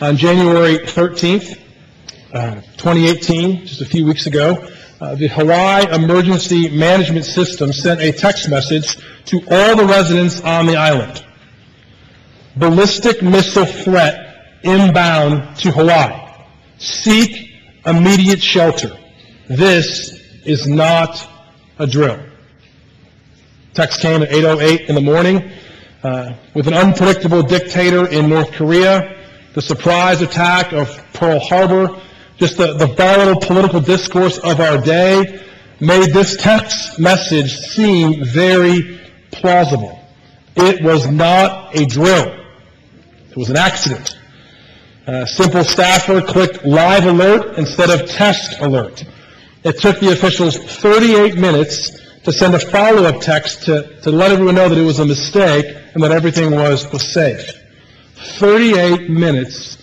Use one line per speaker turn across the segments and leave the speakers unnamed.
On January 13th, uh, 2018, just a few weeks ago, uh, the Hawaii Emergency Management System sent a text message to all the residents on the island. Ballistic missile threat inbound to Hawaii. Seek immediate shelter. This is not a drill. Text came at 8.08 in the morning. Uh, with an unpredictable dictator in North Korea, the surprise attack of Pearl Harbor, just the, the volatile political discourse of our day made this text message seem very plausible. It was not a drill. It was an accident. A simple staffer clicked live alert instead of test alert. It took the officials 38 minutes to send a follow-up text to, to let everyone know that it was a mistake and that everything was, was safe. 38 minutes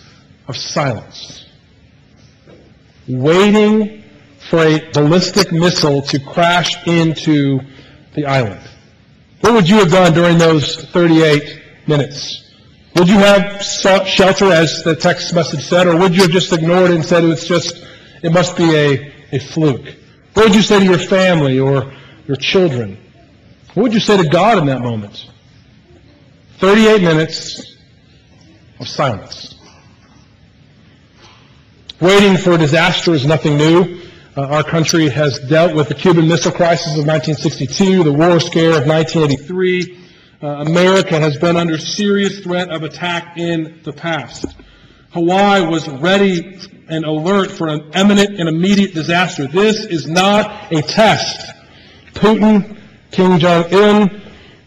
of silence. Waiting for a ballistic missile to crash into the island. What would you have done during those 38 minutes? Would you have sought shelter as the text message said, or would you have just ignored it and said it's just, it must be a, a fluke? What would you say to your family or your children? What would you say to God in that moment? 38 minutes of silence. Waiting for disaster is nothing new. Uh, our country has dealt with the Cuban Missile Crisis of 1962, the War Scare of 1983. Uh, America has been under serious threat of attack in the past. Hawaii was ready and alert for an imminent and immediate disaster. This is not a test. Putin, Kim Jong-un,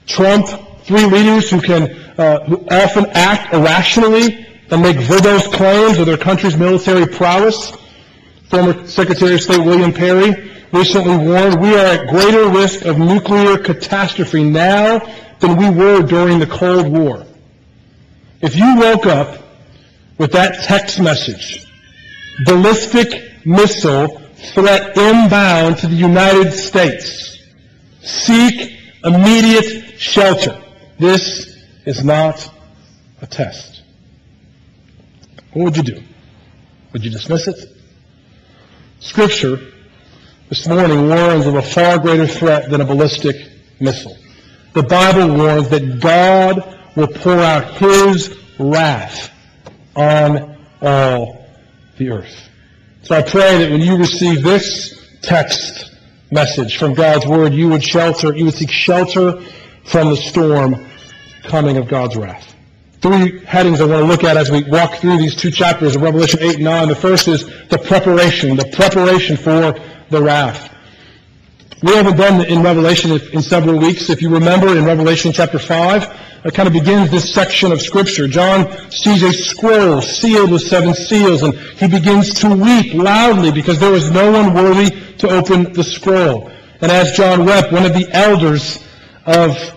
Trump, three leaders who can uh, who often act irrationally and make verbose claims of their country's military prowess. Former Secretary of State William Perry recently warned we are at greater risk of nuclear catastrophe now than we were during the Cold War. If you woke up with that text message, ballistic missile threat inbound to the United States, seek immediate shelter. This is not a test. What would you do? Would you dismiss it? Scripture this morning warns of a far greater threat than a ballistic missile. The Bible warns that God will pour out His wrath on all the earth. So I pray that when you receive this text message from God's Word, you would shelter, you would seek shelter from the storm coming of God's wrath. Three headings I want to look at as we walk through these two chapters of Revelation 8 and 9. The first is the preparation, the preparation for the wrath. We haven't done in Revelation in several weeks. If you remember in Revelation chapter 5, it kind of begins this section of Scripture. John sees a scroll sealed with seven seals, and he begins to weep loudly because there was no one worthy to open the scroll. And as John wept, one of the elders of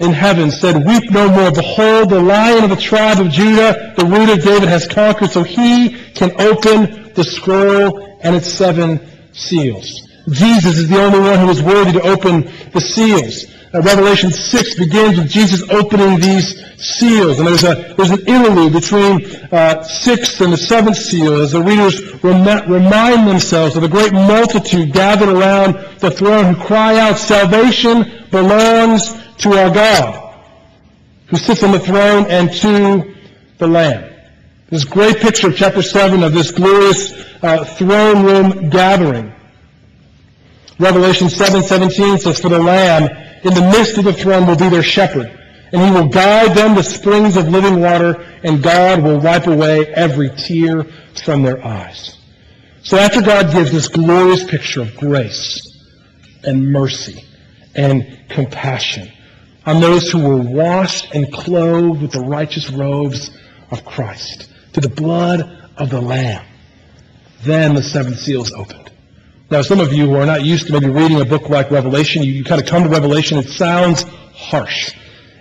in heaven said, Weep no more. Behold, the lion of the tribe of Judah, the root of David, has conquered, so he can open the scroll and its seven seals. Jesus is the only one who is worthy to open the seals. Uh, Revelation 6 begins with Jesus opening these seals. And there's, a, there's an interlude between uh, sixth and the seventh seal as the readers rem- remind themselves of the great multitude gathered around the throne who cry out, Salvation belongs to our God, who sits on the throne and to the Lamb. This great picture of chapter 7 of this glorious uh, throne room gathering. Revelation 7:17 says, For the Lamb in the midst of the throne will be their shepherd, and he will guide them to springs of living water, and God will wipe away every tear from their eyes. So after God gives this glorious picture of grace and mercy and compassion on those who were washed and clothed with the righteous robes of Christ, to the blood of the Lamb, then the seven seals opened. Now, some of you who are not used to maybe reading a book like Revelation, you, you kind of come to Revelation, it sounds harsh.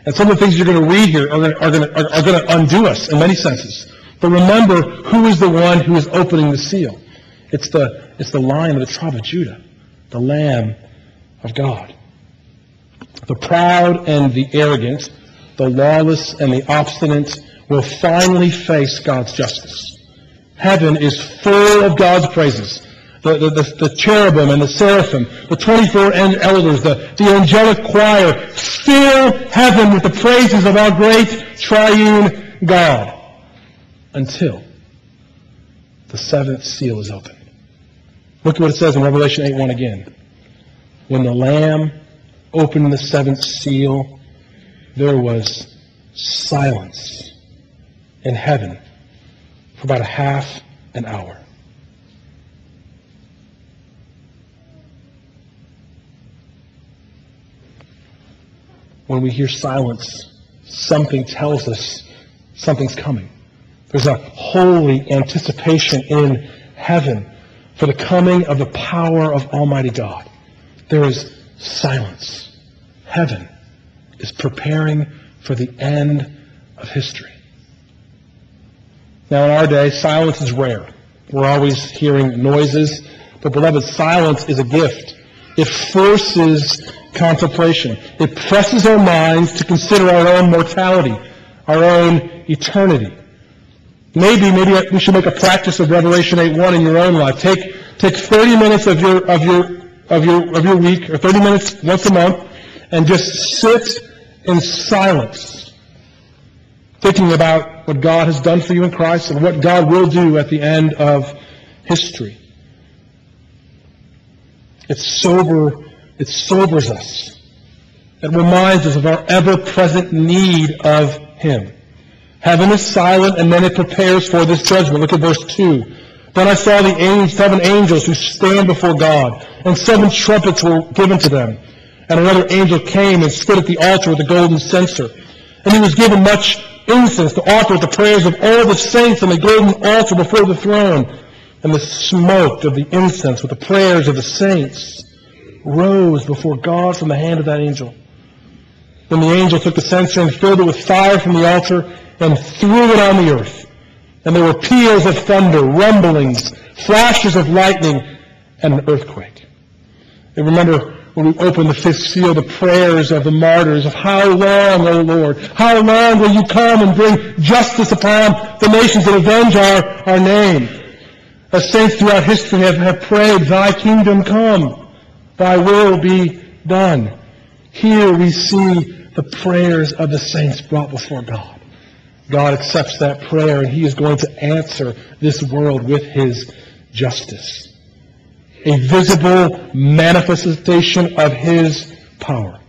And some of the things you're going to read here are going to, are, going to, are, are going to undo us in many senses. But remember, who is the one who is opening the seal? It's the, it's the lion of the tribe of Judah, the Lamb of God. The proud and the arrogant, the lawless and the obstinate will finally face God's justice. Heaven is full of God's praises. The, the, the, the cherubim and the seraphim, the 24 elders, the, the angelic choir fill heaven with the praises of our great triune God until the seventh seal is opened. Look at what it says in Revelation 8 1 again. When the Lamb opened the seventh seal, there was silence in heaven for about a half an hour. When we hear silence, something tells us something's coming. There's a holy anticipation in heaven for the coming of the power of Almighty God. There is silence. Heaven is preparing for the end of history. Now, in our day, silence is rare. We're always hearing noises. But, beloved, silence is a gift. It forces contemplation. It presses our minds to consider our own mortality, our own eternity. Maybe, maybe we should make a practice of Revelation 8.1 in your own life. Take, take 30 minutes of your, of your, of your, of your week, or 30 minutes once a month, and just sit in silence, thinking about what God has done for you in Christ and what God will do at the end of history. It sober, it sobers us. It reminds us of our ever-present need of Him. Heaven is silent, and then it prepares for this judgment. Look at verse 2. Then I saw the seven angels who stand before God, and seven trumpets were given to them. And another angel came and stood at the altar with a golden censer. And he was given much incense to offer with the prayers of all the saints on the golden altar before the throne. And the smoke of the incense with the prayers of the saints rose before God from the hand of that angel. Then the angel took the censer and filled it with fire from the altar and threw it on the earth. And there were peals of thunder, rumblings, flashes of lightning, and an earthquake. And remember when we open the fifth seal, the prayers of the martyrs of how long, O Lord? How long will you come and bring justice upon the nations and avenge our, our name? As saints throughout history have, have prayed, Thy kingdom come, Thy will be done. Here we see the prayers of the saints brought before God. God accepts that prayer and He is going to answer this world with His justice. A visible manifestation of His power.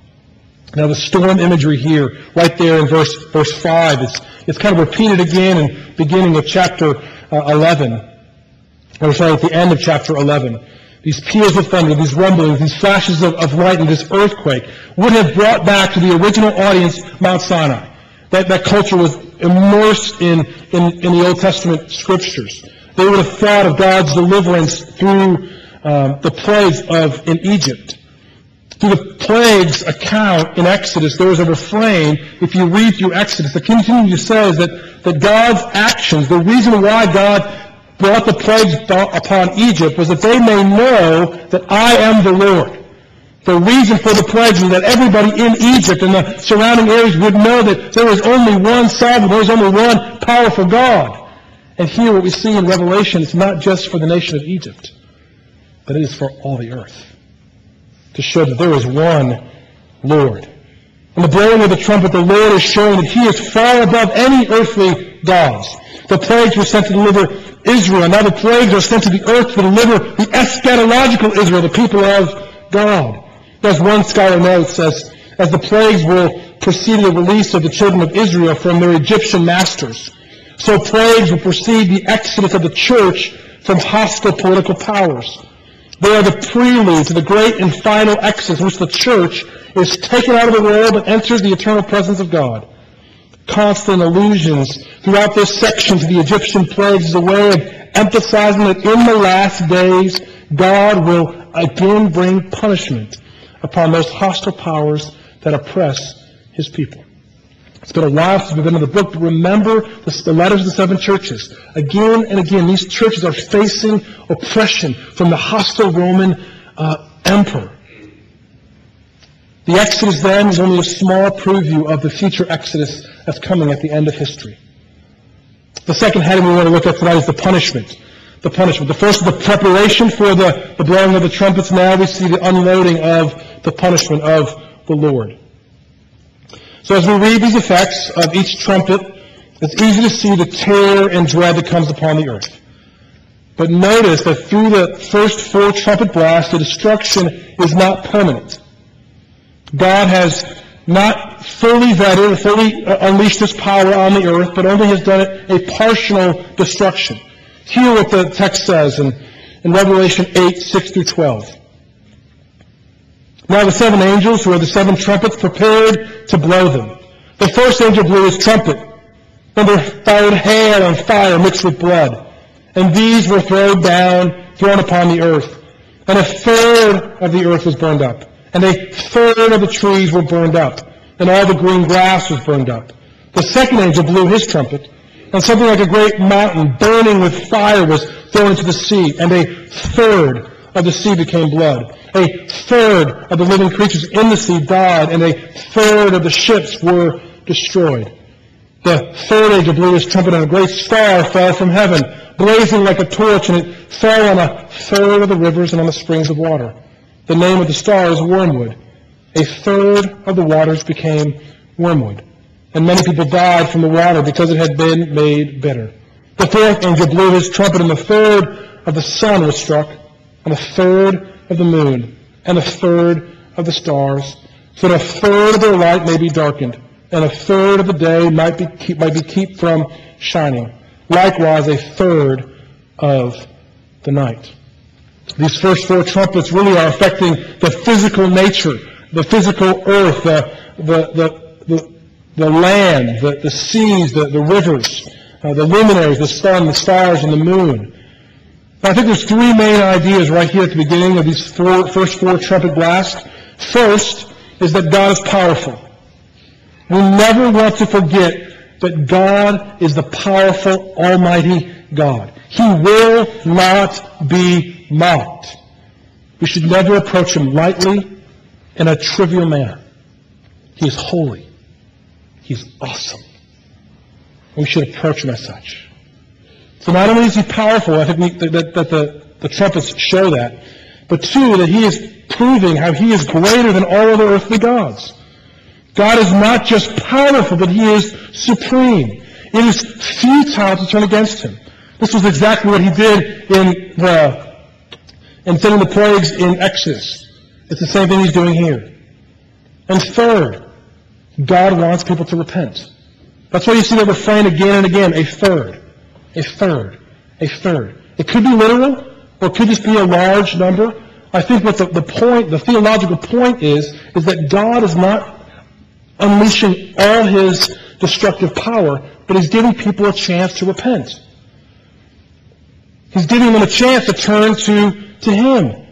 Now the storm imagery here, right there in verse, verse 5, it's, it's kind of repeated again in beginning of chapter uh, 11. Or sorry, at the end of chapter 11. These peals of thunder, these rumblings, these flashes of, of lightning, this earthquake would have brought back to the original audience Mount Sinai. That, that culture was immersed in, in, in the Old Testament scriptures. They would have thought of God's deliverance through um, the plagues of in Egypt. Through the plagues account in Exodus, there is a refrain, if you read through Exodus, it continues says that, that God's actions, the reason why God brought the plagues upon Egypt was that they may know that I am the Lord. The reason for the plagues is that everybody in Egypt and the surrounding areas would know that there is only one sovereign, there is only one powerful God. And here what we see in Revelation is not just for the nation of Egypt, but it is for all the earth. To show that there is one Lord. In the blowing of the trumpet, the Lord is showing that He is far above any earthly gods. The plagues were sent to deliver Israel. And now the plagues are sent to the earth to deliver the eschatological Israel, the people of God. As one scholar notes, as, as the plagues will precede the release of the children of Israel from their Egyptian masters, so plagues will precede the exodus of the church from hostile political powers. They are the prelude to the great and final exodus in which the church is taken out of the world and enters the eternal presence of God. Constant allusions throughout this section to the Egyptian plagues is a way of emphasizing that in the last days, God will again bring punishment upon those hostile powers that oppress his people. It's been a while since we've been in the book, but remember the, the letters of the seven churches. Again and again, these churches are facing oppression from the hostile Roman uh, emperor. The Exodus then is only a small preview of the future Exodus that's coming at the end of history. The second heading we want to look at tonight is the punishment. The punishment. The first is the preparation for the, the blowing of the trumpets. Now we see the unloading of the punishment of the Lord. So as we read these effects of each trumpet, it's easy to see the terror and dread that comes upon the earth. But notice that through the first four trumpet blasts, the destruction is not permanent. God has not fully vetted, fully uh, unleashed his power on the earth, but only has done it a partial destruction. Hear what the text says in, in Revelation 8, 6 through 12. Now the seven angels, who are the seven trumpets, prepared to blow them. The first angel blew his trumpet. and there fired hail and fire mixed with blood. And these were thrown down, thrown upon the earth. And a third of the earth was burned up. And a third of the trees were burned up. And all the green grass was burned up. The second angel blew his trumpet. And something like a great mountain burning with fire was thrown into the sea. And a third of the sea became blood. A third of the living creatures in the sea died. And a third of the ships were destroyed. The third angel blew his trumpet, and a great star fell from heaven, blazing like a torch, and it fell on a third of the rivers and on the springs of water. The name of the star is Wormwood. A third of the waters became wormwood, and many people died from the water because it had been made bitter. The fourth angel blew his trumpet, and the third of the sun was struck, and a third of the moon, and a third of the stars, so that a third of their light may be darkened and a third of the day might be keep, might be kept from shining. Likewise, a third of the night. These first four trumpets really are affecting the physical nature, the physical earth, the, the, the, the, the land, the, the seas, the, the rivers, uh, the luminaries, the sun, the stars, and the moon. I think there's three main ideas right here at the beginning of these four, first four trumpet blasts. First is that God is powerful. We never want to forget that God is the powerful, almighty God. He will not be mocked. We should never approach him lightly in a trivial manner. He is holy. He's awesome. We should approach him as such. So not only is he powerful, I think that, that the, the trumpets show that, but two, that he is proving how he is greater than all other earthly gods. God is not just powerful, but He is supreme. It is futile to turn against Him. This was exactly what He did in the in sending the plagues in Exodus. It's the same thing He's doing here. And third, God wants people to repent. That's why you see that refrain again and again, a third, a third, a third. It could be literal, or it could just be a large number. I think what the, the point, the theological point is, is that God is not unleashing all his destructive power, but he's giving people a chance to repent. He's giving them a chance to turn to, to him.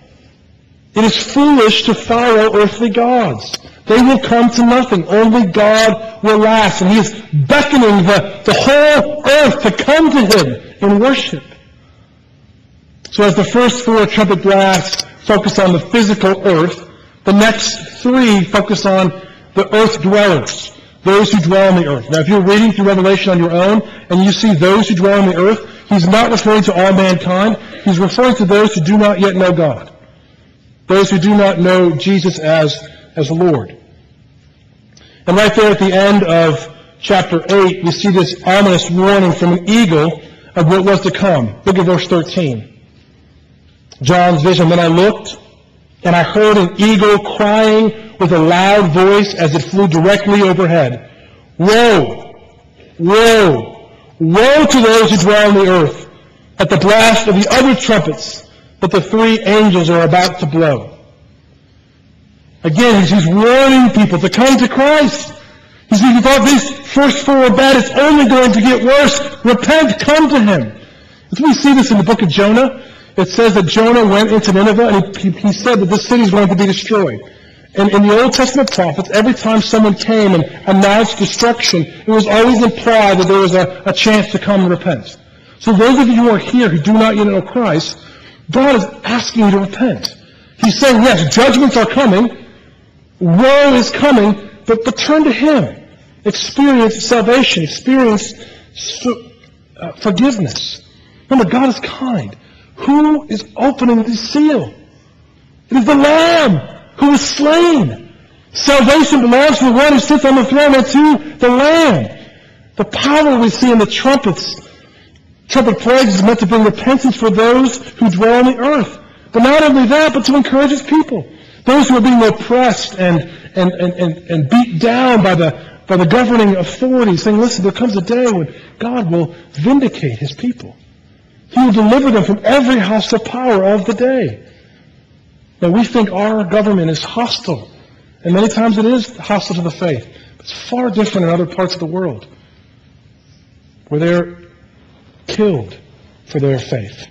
It is foolish to follow earthly gods. They will come to nothing. Only God will last. And he is beckoning the, the whole earth to come to him in worship. So as the first four trumpet blasts focus on the physical earth, the next three focus on the earth dwellers, those who dwell on the earth. Now, if you're reading through Revelation on your own and you see those who dwell on the earth, he's not referring to all mankind. He's referring to those who do not yet know God. Those who do not know Jesus as, as the Lord. And right there at the end of chapter 8, we see this ominous warning from an eagle of what was to come. Look at verse 13. John's vision. Then I looked, and I heard an eagle crying with a loud voice as it flew directly overhead. Woe! Woe! Woe to those who dwell on the earth at the blast of the other trumpets that the three angels are about to blow. Again, he's warning people to come to Christ. He said, you thought these first four were bad, it's only going to get worse. Repent, come to him. As we see this in the book of Jonah, it says that Jonah went into Nineveh and he, he said that this city is going to be destroyed. And in the Old Testament prophets, every time someone came and announced destruction, it was always implied that there was a, a chance to come and repent. So those of you who are here who do not yet know Christ, God is asking you to repent. He's saying, yes, judgments are coming, woe is coming, but, but turn to Him. Experience salvation. Experience uh, forgiveness. Remember, God is kind. Who is opening the seal? It is the Lamb who was slain. Salvation belongs to the one who sits on the throne and to the Lamb. The power we see in the trumpets, trumpet plagues is meant to bring repentance for those who dwell on the earth. But not only that, but to encourage his people. Those who are being oppressed and, and, and, and, and beat down by the, by the governing authorities, saying, listen, there comes a day when God will vindicate his people. He will deliver them from every hostile power of the day. Now, we think our government is hostile. And many times it is hostile to the faith. It's far different in other parts of the world where they're killed for their faith.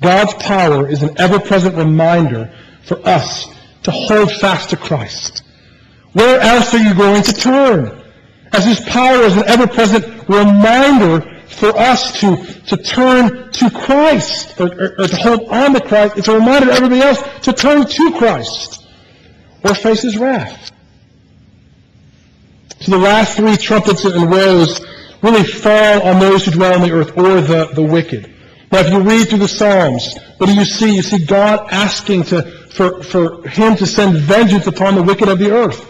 God's power is an ever-present reminder for us to hold fast to Christ. Where else are you going to turn? As His power is an ever-present reminder for us to, to turn to Christ, or, or, or, to hold on to Christ. It's a reminder to everybody else to turn to Christ, or face His wrath. So the last three trumpets and woes really fall on those who dwell on the earth, or the, the wicked. Now, if you read through the Psalms, what do you see? You see God asking to, for, for Him to send vengeance upon the wicked of the earth.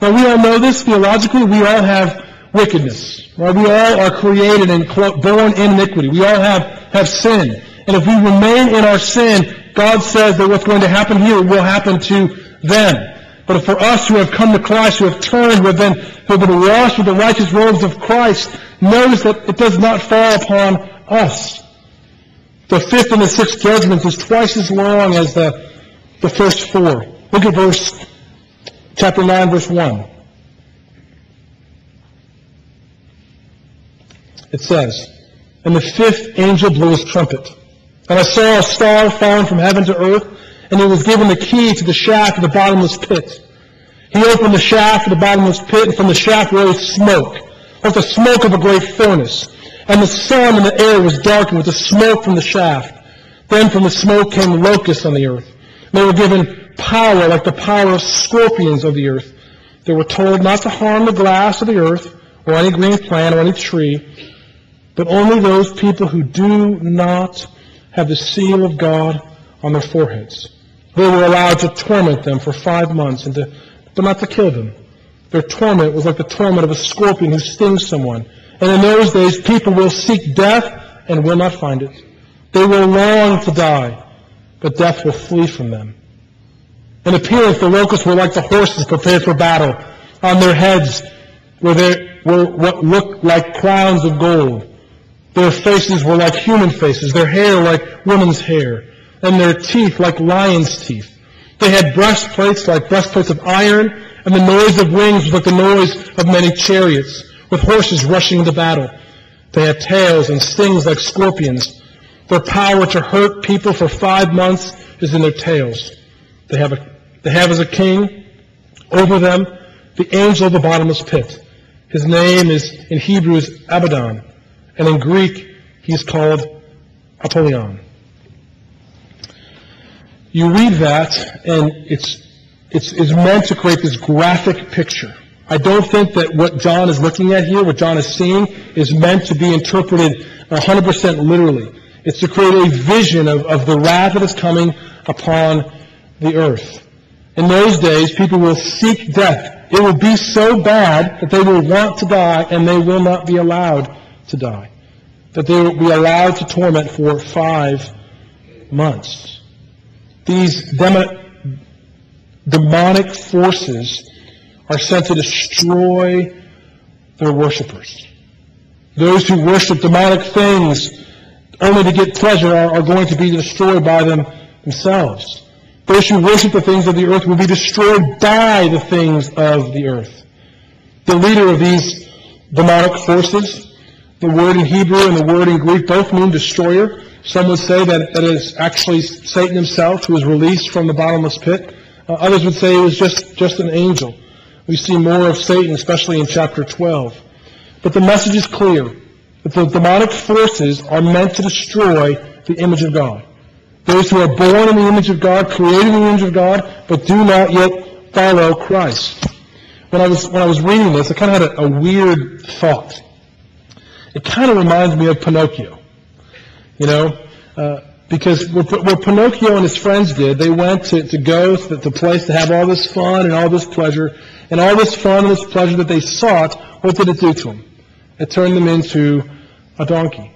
Now, we all know this theologically. We all have wickedness. Right? We all are created and born in iniquity. We all have, have sin. And if we remain in our sin, God says that what's going to happen here will happen to them. But for us who have come to Christ, who have turned, who have been, who have been washed with the righteous robes of Christ, notice that it does not fall upon us. The fifth and the sixth judgments is twice as long as the, the first four. Look at verse, chapter 9, verse 1. It says, And the fifth angel blew his trumpet. And I saw a star falling from heaven to earth, and he was given the key to the shaft of the bottomless pit. He opened the shaft of the bottomless pit, and from the shaft rose smoke, like the smoke of a great furnace. And the sun and the air was darkened with the smoke from the shaft. Then from the smoke came locusts on the earth. They were given power like the power of scorpions of the earth. They were told not to harm the grass of the earth, or any green plant, or any tree, but only those people who do not have the seal of God on their foreheads. They were allowed to torment them for five months, and to, but not to kill them. Their torment was like the torment of a scorpion who stings someone. And in those days, people will seek death and will not find it. They will long to die, but death will flee from them. In appearance, the locusts were like the horses prepared for battle. On their heads were, there, were what looked like crowns of gold. Their faces were like human faces, their hair like women's hair, and their teeth like lion's teeth. They had breastplates like breastplates of iron, and the noise of wings was like the noise of many chariots, with horses rushing into battle. They had tails and stings like scorpions. Their power to hurt people for five months is in their tails. They have, a, they have as a king over them the angel of the bottomless pit. His name is in Hebrew is Abaddon. And in Greek, he's called Apollyon. You read that, and it's, it's, it's meant to create this graphic picture. I don't think that what John is looking at here, what John is seeing, is meant to be interpreted 100% literally. It's to create a vision of, of the wrath that is coming upon the earth. In those days, people will seek death. It will be so bad that they will want to die and they will not be allowed to die. That they will be allowed to torment for five months. These demonic forces are sent to destroy their worshippers. Those who worship demonic things only to get pleasure are, are going to be destroyed by them themselves. Those who worship the things of the earth will be destroyed by the things of the earth. The leader of these demonic forces the word in Hebrew and the word in Greek both mean destroyer. Some would say that it is actually Satan himself who was released from the bottomless pit. Uh, others would say it was just, just an angel. We see more of Satan, especially in chapter 12. But the message is clear that the demonic forces are meant to destroy the image of God. Those who are born in the image of God, created in the image of God, but do not yet follow Christ. When I was, when I was reading this, I kind of had a, a weird thought. it kind of reminds me of Pinocchio. You know, uh, because what, what Pinocchio and his friends did, they went to, to go to the place to have all this fun and all this pleasure, and all this fun and this pleasure that they sought, what did it do to them? It turned them into a donkey.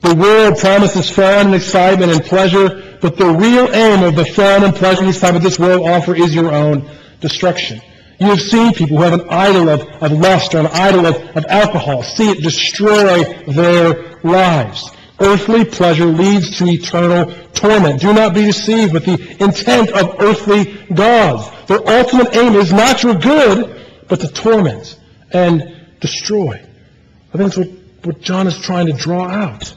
The world promises fun and excitement and pleasure, but the real aim of the fun and pleasure and excitement this world offer is your own destruction. You have seen people who have an idol of, of lust or an idol of, of alcohol see it destroy their lives. Earthly pleasure leads to eternal torment. Do not be deceived with the intent of earthly gods. Their ultimate aim is not your good, but to torment and destroy. I think that's what, what John is trying to draw out.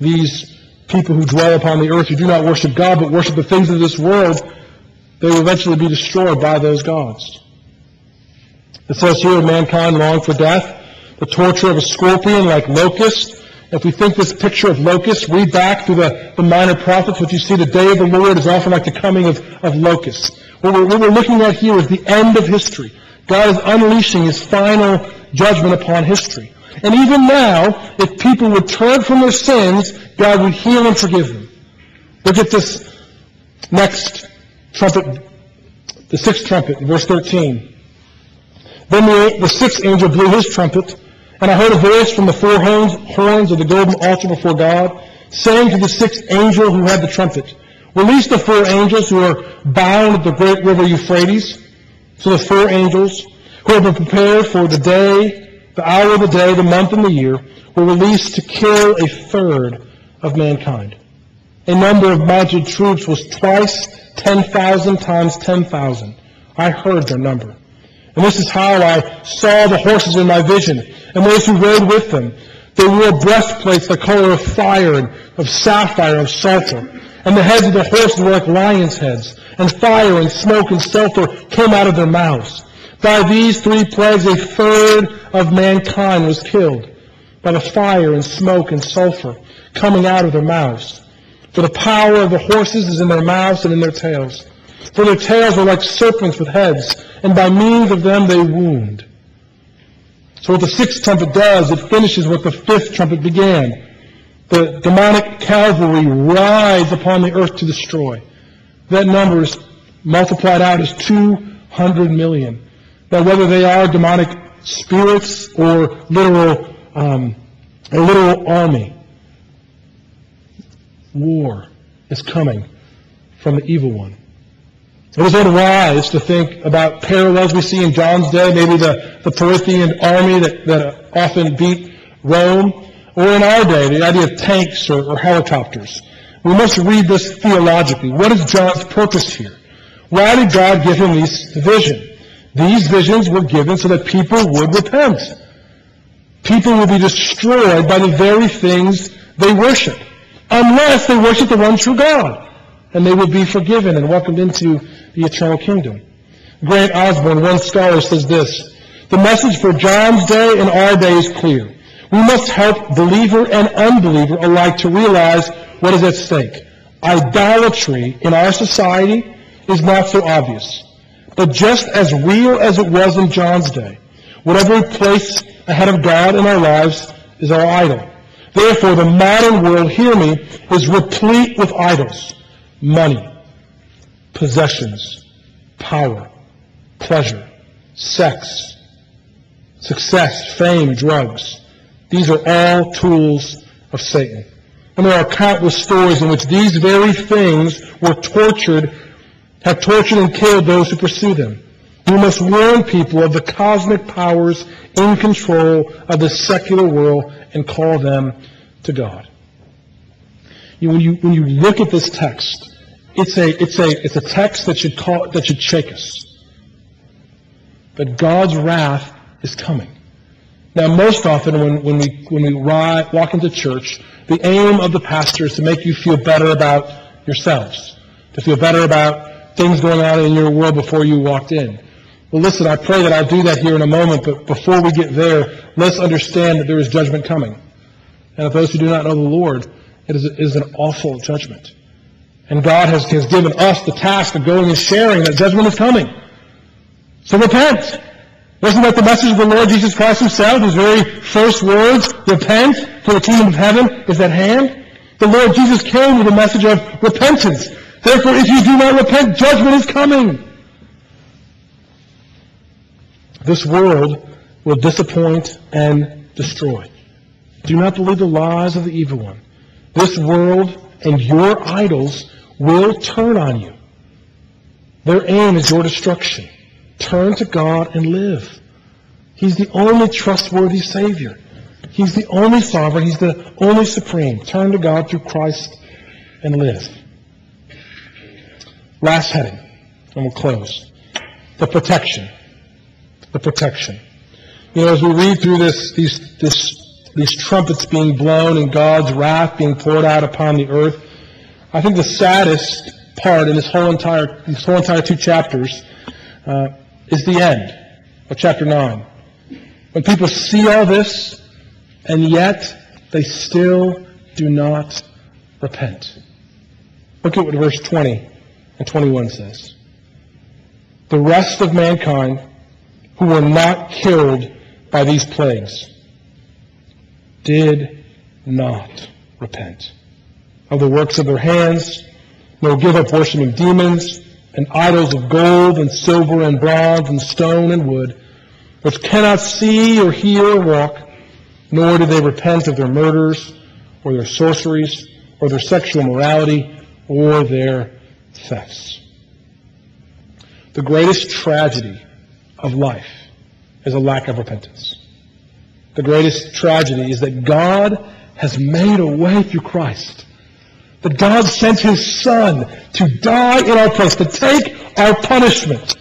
These people who dwell upon the earth who do not worship God but worship the things of this world, they will eventually be destroyed by those gods. It says here, mankind long for death, the torture of a scorpion like locust. If we think this picture of locusts, read back through the, the minor prophets, what you see the day of the Lord is often like the coming of, of locusts. What we're, what we're looking at here is the end of history. God is unleashing his final judgment upon history. And even now, if people would turn from their sins, God would heal and forgive them. Look at this next trumpet, the sixth trumpet, verse 13. Then the, the sixth angel blew his trumpet, and I heard a voice from the four horns, horns of the golden altar before God, saying to the sixth angel who had the trumpet, Release the four angels who are bound at the great river Euphrates. So the four angels who have been prepared for the day, the hour of the day, the month, and the year were released to kill a third of mankind. A number of mounted troops was twice 10,000 times 10,000. I heard their number. And this is how I saw the horses in my vision, and those who rode with them. They wore breastplates the color of fire and of sapphire and sulfur. And the heads of the horses were like lions' heads, and fire and smoke and sulfur came out of their mouths. By these three plagues a third of mankind was killed, by the fire and smoke and sulfur coming out of their mouths. For the power of the horses is in their mouths and in their tails. For their tails are like serpents with heads, and by means of them they wound. So what the sixth trumpet does, it finishes what the fifth trumpet began. The demonic cavalry rise upon the earth to destroy. That number is multiplied out as 200 million. Now whether they are demonic spirits or literal, um, a literal army, war is coming from the evil one. It was unwise to think about parallels we see in John's day, maybe the, the Parthian army that, that often beat Rome, or in our day, the idea of tanks or, or helicopters. We must read this theologically. What is John's purpose here? Why did God give him this vision? These visions were given so that people would repent. People will be destroyed by the very things they worship unless they worship the one true God. And they will be forgiven and welcomed into the eternal kingdom. Grant Osborne, one scholar, says this, the message for John's day and our day is clear. We must help believer and unbeliever alike to realize what is at stake. Idolatry in our society is not so obvious, but just as real as it was in John's day. Whatever we place ahead of God in our lives is our idol. Therefore, the modern world, hear me, is replete with idols. Money, possessions, power, pleasure, sex, success, fame, drugs. These are all tools of Satan. And there are countless stories in which these very things were tortured, have tortured and killed those who pursue them. We must warn people of the cosmic powers in control of the secular world and call them to God. You, when, you, when you look at this text, it's a, it's a, it's a text that should, call, that should shake us. That God's wrath is coming. Now, most often when, when we, when we ride, walk into church, the aim of the pastor is to make you feel better about yourselves, to feel better about things going on in your world before you walked in. Well, listen, I pray that I'll do that here in a moment, but before we get there, let's understand that there is judgment coming. And of those who do not know the Lord, it is, it is an awful judgment. And God has, has given us the task of going and sharing that judgment is coming. So repent. Wasn't that the message of the Lord Jesus Christ himself? His very first words, repent, for the kingdom of heaven is at hand. The Lord Jesus came with a message of repentance. Therefore, if you do not repent, judgment is coming. This world will disappoint and destroy. Do not believe the lies of the evil one. This world and your idols will turn on you. Their aim is your destruction. Turn to God and live. He's the only trustworthy Savior. He's the only sovereign. He's the only supreme. Turn to God through Christ and live. Last heading, and we'll close. The protection. The protection. You know, as we read through this, these, this, these trumpets being blown and God's wrath being poured out upon the earth, I think the saddest part in this whole entire, these whole entire two chapters uh, is the end of chapter 9. When people see all this, and yet they still do not repent. Look at what verse 20 and 21 says. The rest of mankind who were not killed by these plagues did not repent of the works of their hands, nor give up worshiping demons and idols of gold and silver and bronze and stone and wood, which cannot see or hear or walk, nor do they repent of their murders or their sorceries or their sexual morality or their thefts. The greatest tragedy of life is a lack of repentance. The greatest tragedy is that God has made a way through Christ that God sent his son to die in our place, to take our punishment,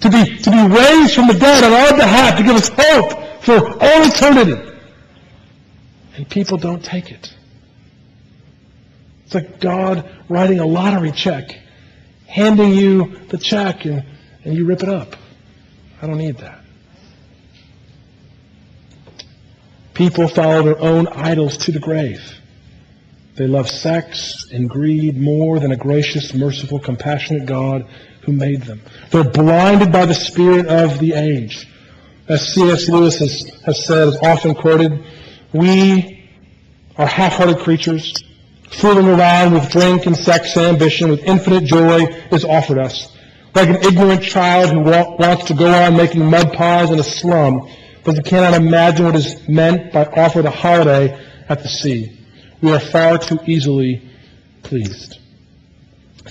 to be, to be raised from the dead on our behalf, to give us hope for all eternity. And people don't take it. It's like God writing a lottery check, handing you the check, and, and you rip it up. I don't need that. People follow their own idols to the grave. They love sex and greed more than a gracious, merciful, compassionate God who made them. They're blinded by the spirit of the age. As C.S. Lewis has, has said, is often quoted, we are half-hearted creatures, fooling around with drink and sex and ambition with infinite joy is offered us. Like an ignorant child who wa- wants to go on making mud pies in a slum, because he cannot imagine what is meant by offered a holiday at the sea we are far too easily pleased.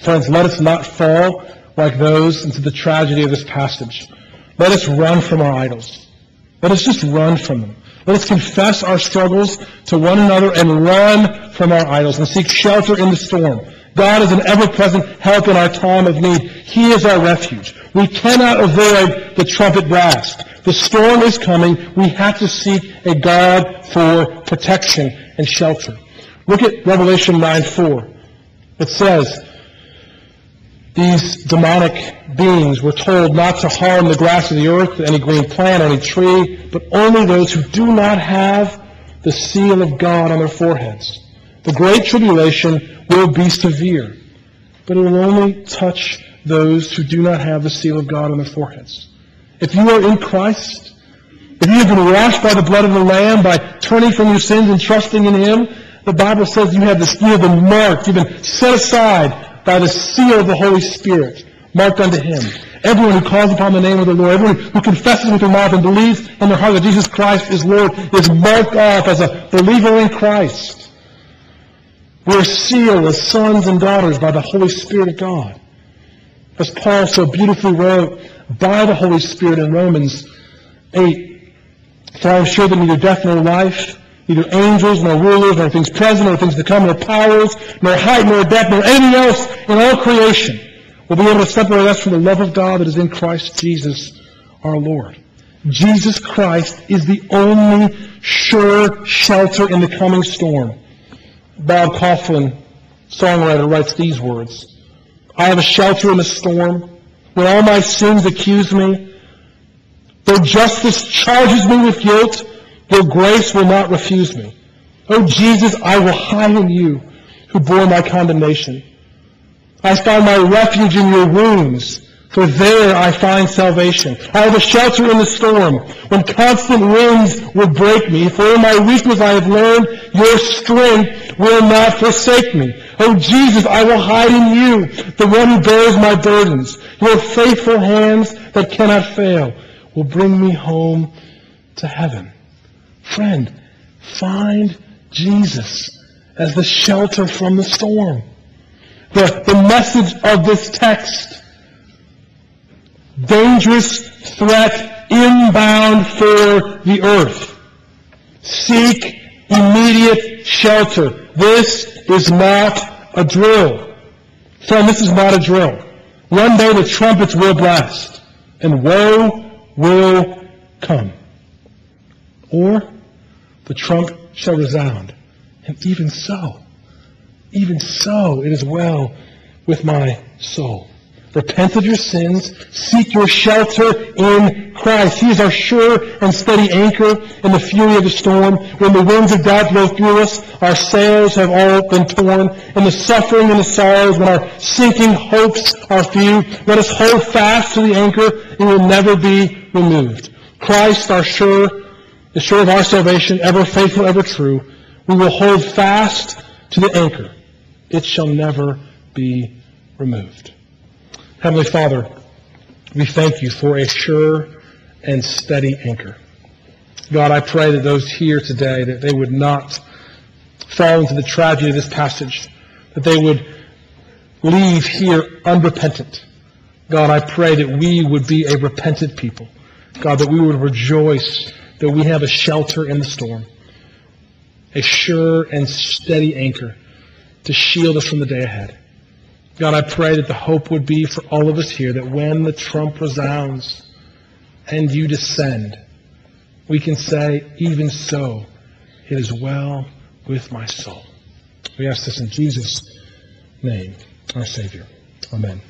Friends, let us not fall like those into the tragedy of this passage. Let us run from our idols. Let us just run from them. Let us confess our struggles to one another and run from our idols and seek shelter in the storm. God is an ever-present help in our time of need. He is our refuge. We cannot avoid the trumpet blast. The storm is coming. We have to seek a God for protection and shelter. Look at Revelation 9:4. It says, these demonic beings were told not to harm the grass of the earth, any green plant, any tree, but only those who do not have the seal of God on their foreheads. The great tribulation will be severe, but it will only touch those who do not have the seal of God on their foreheads. If you are in Christ, if you have been washed by the blood of the Lamb, by turning from your sins and trusting in Him, the Bible says you have this, you have been marked, you've been set aside by the seal of the Holy Spirit, marked unto Him. Everyone who calls upon the name of the Lord, everyone who confesses with their mouth and believes in their heart that Jesus Christ is Lord, is marked off as a believer in Christ. We're sealed as sons and daughters by the Holy Spirit of God. As Paul so beautifully wrote, by the Holy Spirit in Romans 8, for I am sure that neither death nor life, neither angels, nor rulers, nor things present, nor things to come, nor powers, nor height, nor depth, nor anything else in all creation will be able to separate us from the love of God that is in Christ Jesus our Lord. Jesus Christ is the only sure shelter in the coming storm. Bob Kauflin, songwriter, writes these words. I have a shelter in the storm. When all my sins accuse me, though justice charges me with guilt, your grace will not refuse me. Oh, Jesus, I will hide in you who bore my condemnation. I find my refuge in your wounds, For there I find salvation. I have a shelter in the storm, when constant winds will break me. For in my weakness I have learned your strength will not forsake me. Oh Jesus, I will hide in you, the one who bears my burdens. Your faithful hands that cannot fail will bring me home to heaven. Friend, find Jesus as the shelter from the storm. The, the message of this text, dangerous threat inbound for the earth. Seek immediate shelter. This is not a drill. Friend, this is not a drill. One day the trumpets will blast, and woe will come. Or the trump shall resound. And even so, even so, it is well with my soul. Repent of your sins. Seek your shelter in Christ. He is our sure and steady anchor in the fury of the storm. When the winds of doubt blow through us, our sails have all been torn. In the suffering and the sorrows, when our sinking hopes are few, let us hold fast to the anchor. It will never be removed. Christ, our sure, the sure of our salvation, ever faithful, ever true. We will hold fast to the anchor. It shall never be removed. Heavenly Father, we thank you for a sure and steady anchor. God, I pray that those here today, that they would not fall into the tragedy of this passage, that they would leave here unrepentant. God, I pray that we would be a repentant people. God, that we would rejoice that we have a shelter in the storm, a sure and steady anchor to shield us from the day ahead. God, I pray that the hope would be for all of us here that when the trump resounds and you descend, we can say, even so, it is well with my soul. We ask this in Jesus' name, our Savior. Amen.